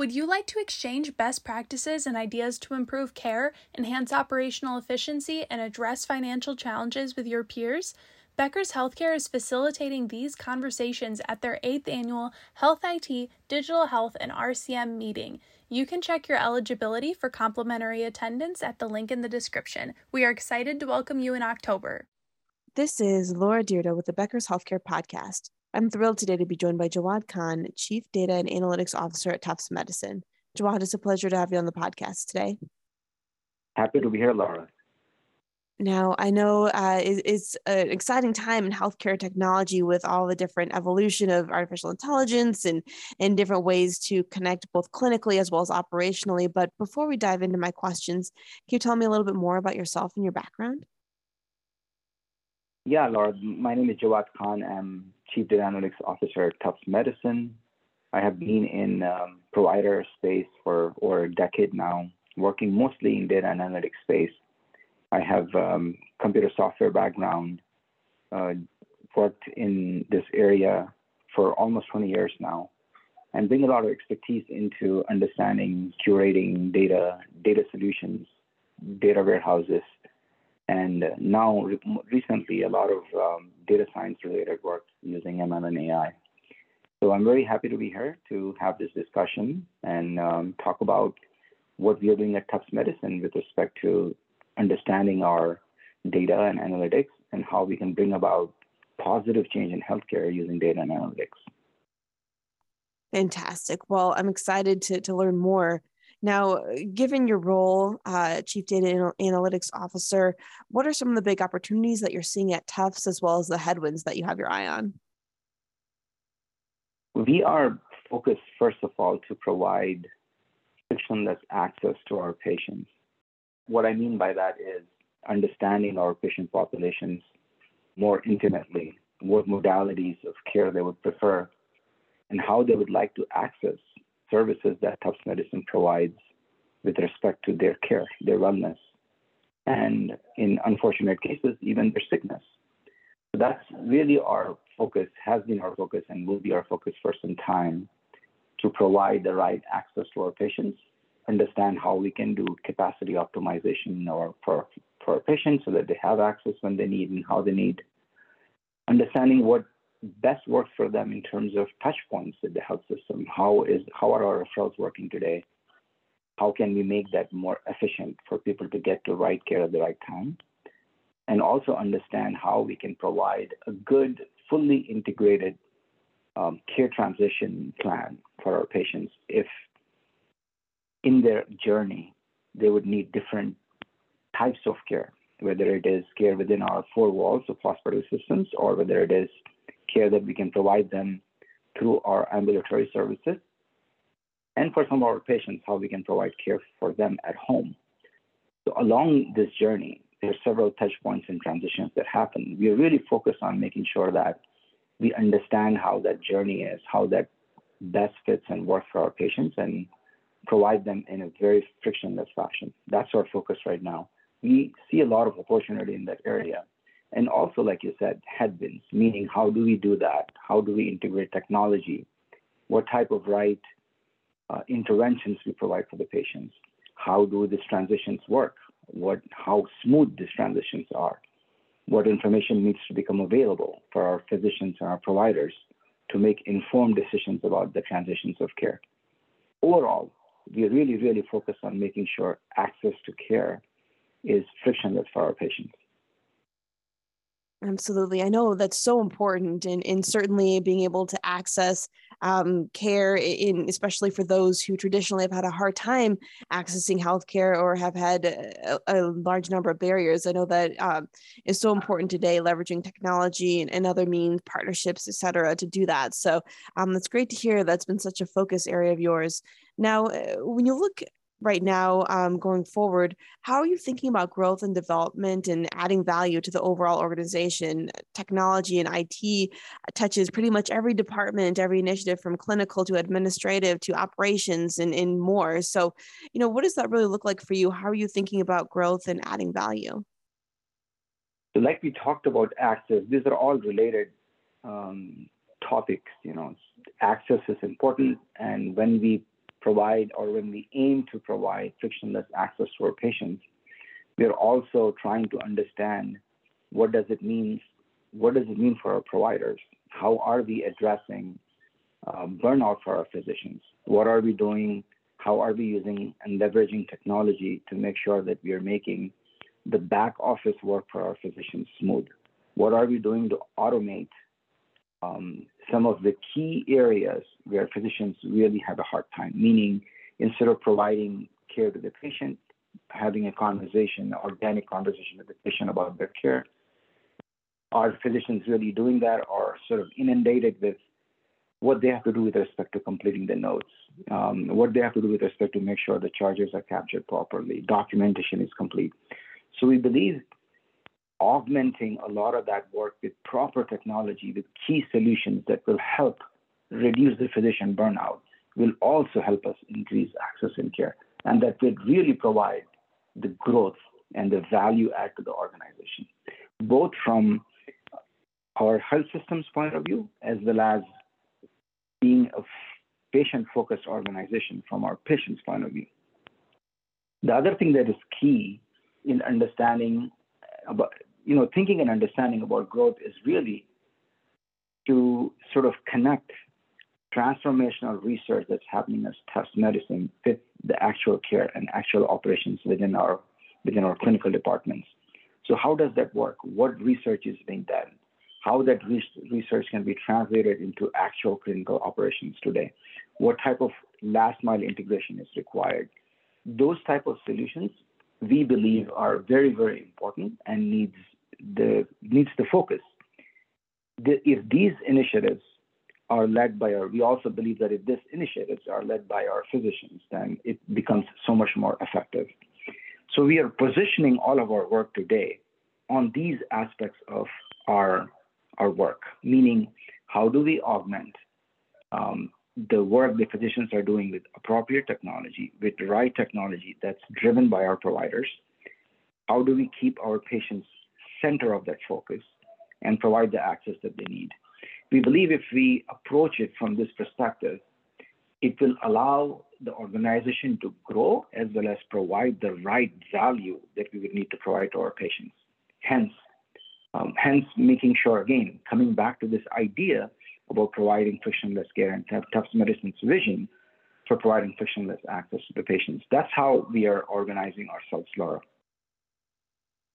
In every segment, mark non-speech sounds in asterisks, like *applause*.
Would you like to exchange best practices and ideas to improve care, enhance operational efficiency, and address financial challenges with your peers? Becker's Healthcare is facilitating these conversations at their 8th annual Health IT, Digital Health, and RCM meeting. You can check your eligibility for complimentary attendance at the link in the description. We are excited to welcome you in October. This is Laura Dyrda with the Becker's Healthcare Podcast. I'm thrilled today to be joined by Jawad Khan, Chief Data and Analytics Officer at Tufts Medicine. Jawad, it's a pleasure to have you on the podcast today. Happy to be here, Laura. Now, I know uh, it's, an exciting time in healthcare technology with all the different evolution of artificial intelligence and, and different ways to connect both clinically as well as operationally. But before we dive into my questions, can you tell me a little bit more about yourself and your background? Yeah, Laura. My name is Jawad Khan. I'm Chief Data Analytics Officer at Tufts Medicine. I have been in um, provider space for over a decade now, working mostly in data analytics space. I have um, computer software background, uh, worked in this area for almost 20 years now, and bring a lot of expertise into understanding, curating data, data solutions, data warehouses, and now recently a lot of um, data science related work using ML and AI. So I'm very happy to be here to have this discussion and um, talk about what we are doing at Tufts Medicine with respect to understanding our data and analytics and how we can bring about positive change in healthcare using data and analytics. Fantastic. Well, I'm excited to, to learn more now, given your role, uh, Chief Data Analytics Officer, what are some of the big opportunities that you're seeing at Tufts as well as the headwinds that you have your eye on? We are focused, first of all, to provide frictionless access to our patients. What I mean by that is understanding our patient populations more intimately, what modalities of care they would prefer, and how they would like to access services that Tufts Medicine provides with respect to their care, their wellness, and in unfortunate cases, even their sickness. So that's really our focus, has been our focus, and will be our focus for some time to provide the right access to our patients, understand how we can do capacity optimization or for, for our patients so that they have access when they need and how they need, understanding what best works for them in terms of touch points with the health system. How is how are our referrals working today? How can we make that more efficient for people to get to right care at the right time? And also understand how we can provide a good, fully integrated um, care transition plan for our patients if in their journey they would need different types of care, whether it is care within our four walls of hospital systems or whether it is care that we can provide them through our ambulatory services, and for some of our patients, how we can provide care for them at home. So along this journey, there are several touch points and transitions that happen. We are really focused on making sure that we understand how that journey is, how that best fits and works for our patients, and provide them in a very frictionless fashion. That's our focus right now. We see a lot of opportunity in that area. And also, like you said, headwinds, meaning how do we do that? How do we integrate technology? What type of right uh, interventions we provide for the patients? How do these transitions work? What, how smooth these transitions are? What information needs to become available for our physicians and our providers to make informed decisions about the transitions of care? Overall, we really, really focus on making sure access to care is frictionless for our patients. Absolutely. I know that's so important and, and certainly being able to access um, care in especially for those who traditionally have had a hard time accessing healthcare or have had a, a large number of barriers. I know that um, is so important today, leveraging technology and, and other means, partnerships, et cetera, to do that. So um, great to hear that's been such a focus area of yours. Now, uh, when you look right now um, going forward how are you thinking about growth and development and adding value to the overall organization? Technology and it touches pretty much every department every initiative from clinical to administrative to operations and, and more. So you know what does that really look like for you? How are you thinking about growth and adding value? So like we talked about access these are all related um, topics you know. Access is important and when we provide or when we aim to provide frictionless access our patients, we are also trying to understand what does it mean what does it mean for our providers? How are we addressing um, burnout for our physicians? What are we doing? How are we using and leveraging technology to make sure that we are making the back office work for our physicians smooth? What are we doing to automate um, some of the key areas where physicians really have a hard time, meaning instead of providing care to the patient, having a conversation, organic conversation with the patient about their care, are physicians really doing that or sort of inundated with what they have to do with respect to completing the notes, um, what they have to do with respect to make sure the charges are captured properly, documentation is complete. So we believe augmenting a lot of that work with proper technology, with key solutions that will help reduce the physician burnout, will also help us increase access in care. And that will really provide the growth and the value add to the organization, both from our health systems point of view, as well as being a patient focused organization from our patients' point of view. The other thing that is key in understanding about you know, thinking and understanding about growth is really to sort of connect transformational research that's happening as Tufts medicine with the actual care and actual operations within our within our clinical departments. So how does that work? What research is being done? How that research can be translated into actual clinical operations today? What type of last mile integration is required? Those type of solutions we believe are very, very important and needs the needs the focus. The, if these initiatives are led by our, we also believe that if these initiatives are led by our physicians, then it becomes so much more effective. So we are positioning all of our work today on these aspects of our our work, meaning how do we augment um, the work the physicians are doing with appropriate technology, with the right technology that's driven by our providers? How do we keep our patients center of that focus and provide the access that they need. We believe if we approach it from this perspective, it will allow the organization to grow as well as provide the right value that we would need to provide to our patients. Hence, um, hence making sure again, coming back to this idea about providing frictionless care and Tufts Medicine's vision for providing frictionless access to the patients. That's how we are organizing ourselves, Laura.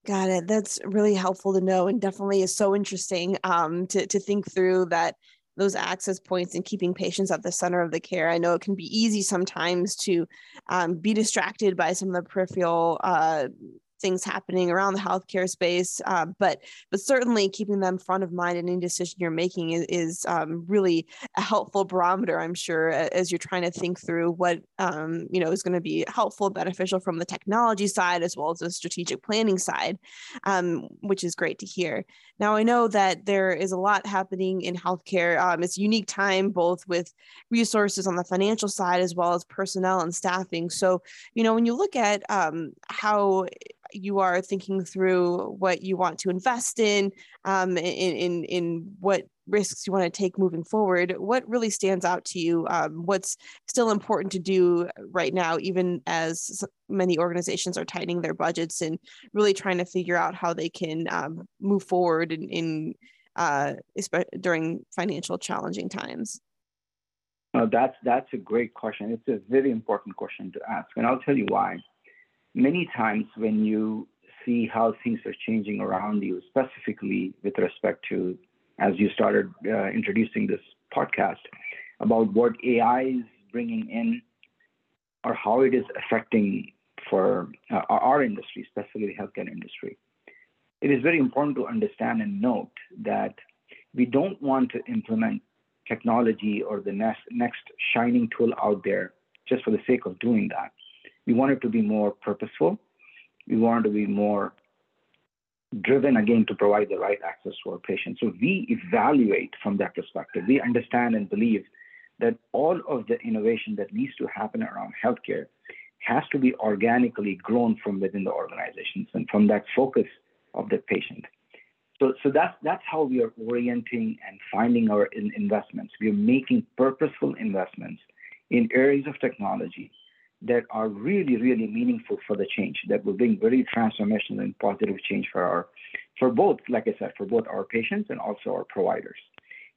Got it. That's really helpful to know, and definitely is so interesting um, to to think through that those access points and keeping patients at the center of the care. I know it can be easy sometimes to um, be distracted by some of the peripheral uh, things happening around the healthcare space, uh, but but certainly keeping them front of mind in any decision you're making is, is um, really a helpful barometer. I'm sure as you're trying to think through what um, you know is going to be helpful, beneficial from the technology side as well as the strategic planning side, um, which is great to hear. Now I know that there is a lot happening in healthcare. Um, it's a unique time both with resources on the financial side as well as personnel and staffing. So you know when you look at um, how you are thinking through what you want to invest in, um, in, in, in what risks you want to take moving forward, what really stands out to you? Um, what's still important to do right now, even as many organizations are tightening their budgets and really trying to figure out how they can um, move forward in, in uh, during financial challenging times? Uh, that's that's a great question. It's a very important question to ask, and I'll tell you why many times when you see how things are changing around you, specifically with respect to, as you started uh, introducing this podcast, about what AI is bringing in or how it is affecting for uh, our industry, specifically the healthcare industry. It is very important to understand and note that we don't want to implement technology or the next, next shining tool out there just for the sake of doing that. We want it to be more purposeful. We want to be more driven again to provide the right access to our patients. So we evaluate from that perspective. We understand and believe that all of the innovation that needs to happen around healthcare has to be organically grown from within the organizations and from that focus of the patient. So, so that's that's how we are orienting and finding our in investments. We are making purposeful investments in areas of technology that are really, really meaningful for the change, that will bring very transformational and positive change for our, for both, like I said, for both our patients and also our providers,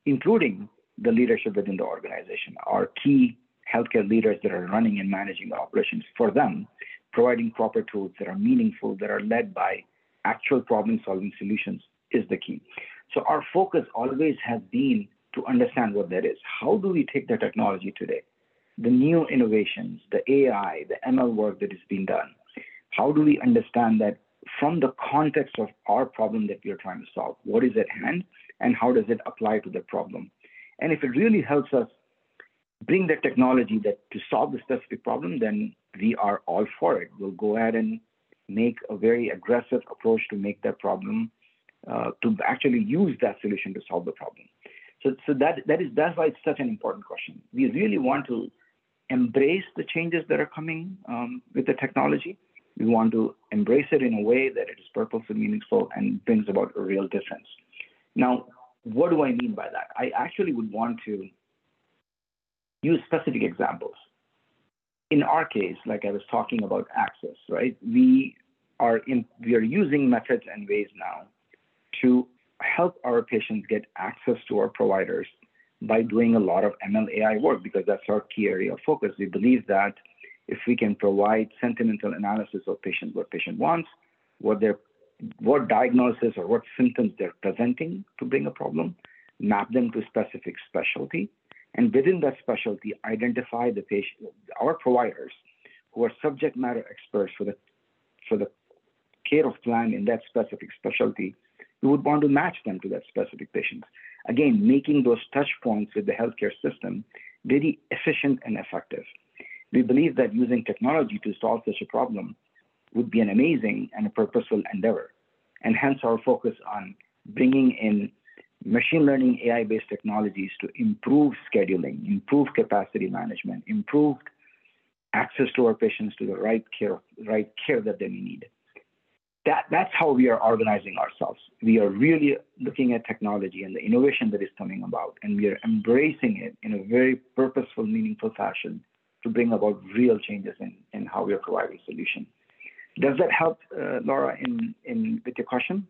including the leadership within the organization, our key healthcare leaders that are running and managing the operations. For them, providing proper tools that are meaningful, that are led by actual problem-solving solutions is the key. So our focus always has been to understand what that is. How do we take the technology today the new innovations, the AI, the ML work that is being done, how do we understand that from the context of our problem that we are trying to solve? What is at hand, and how does it apply to the problem? And if it really helps us bring the technology that to solve the specific problem, then we are all for it. We'll go ahead and make a very aggressive approach to make that problem, uh, to actually use that solution to solve the problem. So, so that, that is, that's why it's such an important question. We really want to embrace the changes that are coming um, with the technology. We want to embrace it in a way that it is purposeful, meaningful, and brings about a real difference. Now, what do I mean by that? I actually would want to use specific examples. In our case, like I was talking about access, right? We are in, we are using methods and ways now to help our patients get access to our providers by doing a lot of ML AI work because that's our key area of focus. We believe that if we can provide sentimental analysis of patient what patient wants, what their what diagnosis or what symptoms they're presenting to bring a problem, map them to specific specialty, and within that specialty, identify the patient, our providers who are subject matter experts for the for the care of plan in that specific specialty. We would want to match them to that specific patient. Again, making those touch points with the healthcare system very efficient and effective. We believe that using technology to solve such a problem would be an amazing and a purposeful endeavor, and hence our focus on bringing in machine learning AI based technologies to improve scheduling, improve capacity management, improve access to our patients to the right care, right care that they need that, that's how we are organizing ourselves. We are really looking at technology and the innovation that is coming about, and we are embracing it in a very purposeful, meaningful fashion to bring about real changes in, in how we are providing solutions. Does that help, uh, Laura, in, in with your question?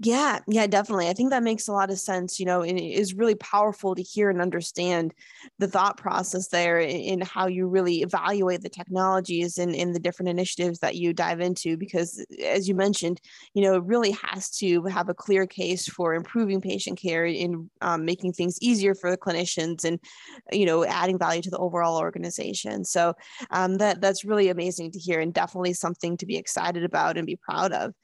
Yeah, yeah, definitely. I think that makes a lot of sense. You know, and it is really powerful to hear and understand the thought process there in how you really evaluate the technologies and in the different initiatives that you dive into. Because as you mentioned, you know, it really has to have a clear case for improving patient care in um, making things easier for the clinicians and, you know, adding value to the overall organization. So um, that that's really amazing to hear and definitely something to be excited about and be proud of.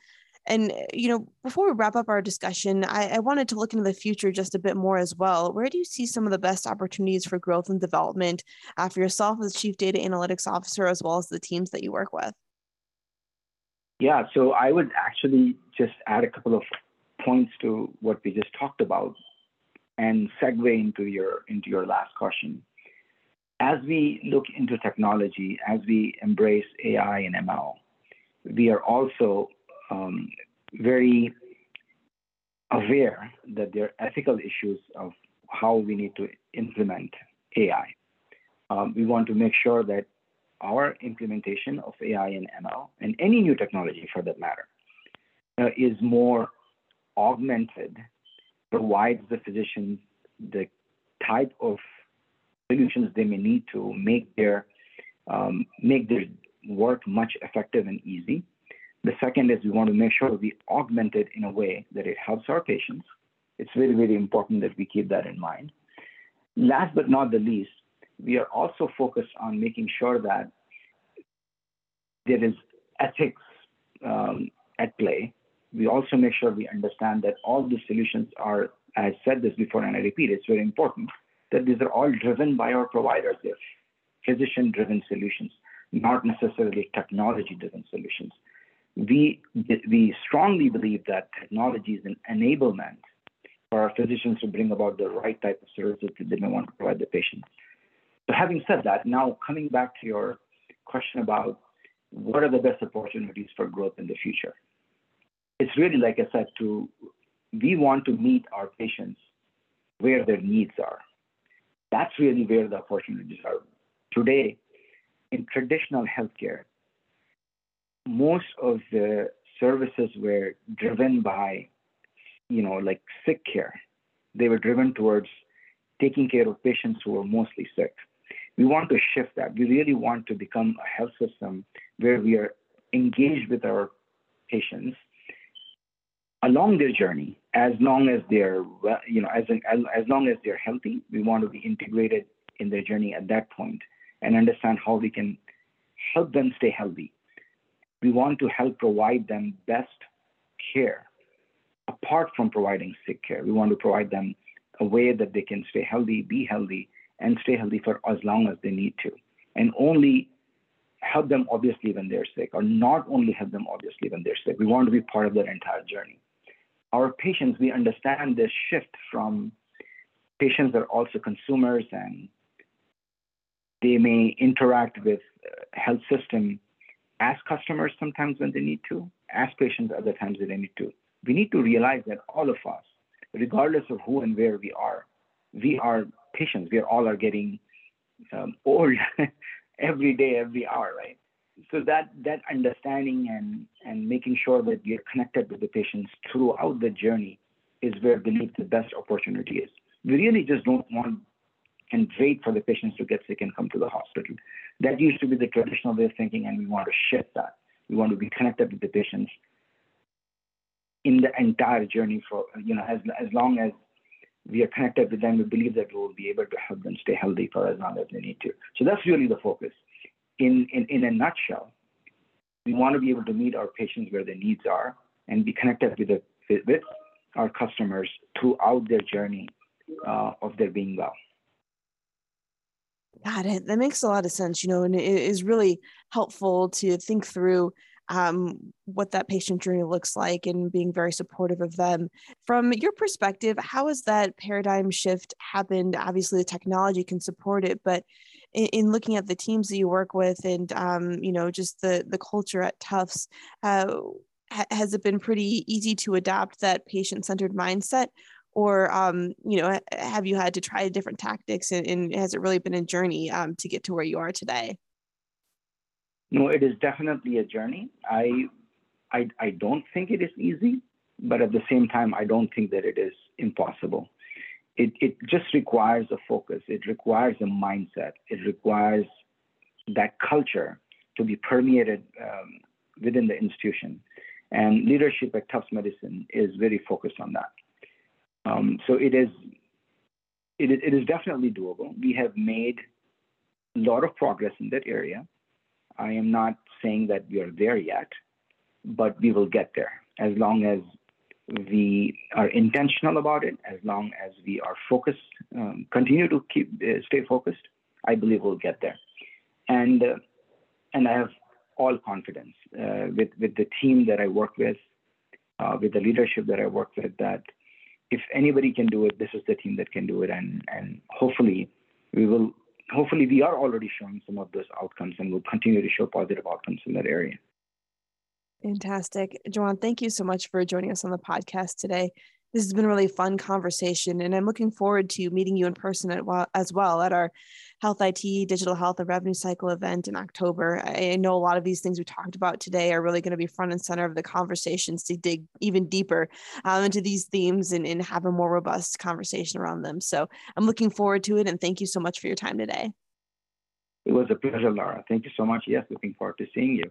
And, eh, you know, before we wrap up our discussion, I, I, wanted to look into the future just a bit more as well. Where do you see some of the best opportunities for growth and development uh, for yourself as Chief Data Analytics Officer, as well as the teams that you work with? Yeah, so I would actually just add a couple of points to what we just talked about and segue into your into your last question. As we look into technology, as we embrace AI and ML, we are also um, very aware that there are ethical issues of how we need to implement AI. Um, we want to make sure that our implementation of AI and ML, and any new technology for that matter, uh, is more augmented, provides the physicians the type of solutions they may need to make their um, make their work much effective and easy, the second is we want to make sure we augment it in a way that it helps our patients. It's very, very important that we keep that in mind. Last but not the least, we are also focused on making sure that there is ethics um, at play. We also make sure we understand that all the solutions are, I said this before and I repeat, it's very important that these are all driven by our providers. They're physician driven solutions, not necessarily technology driven solutions we, we strongly believe that technology is an enablement for our physicians to bring about the right type of services that they may want to provide the patient. So having said that, now coming back to your question about what are the best opportunities for growth in the future? It's really, like I said, to we want to meet our patients where their needs are. That's really where the opportunities are. today in traditional healthcare, most of the services were driven by, you know, like sick care. They were driven towards taking care of patients who were mostly sick. We want to shift that. We really want to become a health system where we are engaged with our patients along their journey as long as they're you know as, as as long as they're healthy we want to be integrated in their journey at that point and understand how we can help them stay healthy we want to help provide them best care. Apart from providing sick care we want to provide them a way that they can stay healthy be healthy and stay healthy for as long as they need to. And only help them obviously when they're sick or not only help them obviously when they're sick. We want to be part of their entire journey. Our patients, we understand this shift from patients that are also consumers and they may interact with uh, health system as customers sometimes when they need to, ask patients other times when they need to. We need to realize that all of us, regardless of who and where we are, we are patients. We are all are getting um, *laughs* old every day, every hour, right? so that that understanding and and making sure that we are connected with the patients throughout the journey is where we believe the best opportunity is. We really just don't want and wait for the patients to get sick and come to the hospital. That used to be the traditional way of thinking, and we want to shift that. We want to be connected with the patients in the entire journey for you know as as long as we are connected with them, we believe that we will be able to help them stay healthy for as long as they need to. So that's really the focus in, in, in a nutshell, we want to be able to meet our patients where their needs are and be connected with, the, with our customers throughout their journey uh, of their being well. It. That makes a lot of sense, you know, and it is really helpful to think through um, what that patient journey looks like and being very supportive of them. From your perspective, how has that paradigm shift happened? Obviously, the technology can support it, but in, in looking at the teams that you work with and um, you know just the the culture at Tufts, uh, ha- has it been pretty easy to adopt that patient centered mindset? Or um, you know, have you had to try different tactics, and, and has it really been a journey um, to get to where you are today? No, it is definitely a journey. I, I, I don't think it is easy, but at the same time, I don't think that it is impossible it, it just requires a focus. It requires a mindset. It requires that culture to be permeated um, within the institution. And leadership at Tufts Medicine is very focused on that. Um, so it is, it, it is definitely doable. We have made a lot of progress in that area. I am not saying that we are there yet, but we will get there as long as we are intentional about it, as long as we are focused, um, continue to keep uh, stay focused, I believe we'll get there. And uh, and I have all confidence uh, with with the team that I work with, uh, with the leadership that I work with, that if anybody can do it, this is the team that can do it, and and hopefully we will. Hopefully, we are already showing some of those outcomes, and we'll continue to show positive outcomes in that area. Fantastic. Jawad, thank you so much for joining us on the podcast today. This has been a really fun conversation, and I'm looking forward to meeting you in person at, as well at our Health IT, Digital Health, and Revenue Cycle event in October. I know a lot of these things we talked about today are really going to be front and center of the conversations to dig even deeper um, into these themes and, and have a more robust conversation around them. So I'm looking forward to it, and thank you so much for your time today. It was a pleasure, Laura. Thank you so much. Yes, looking forward to seeing you.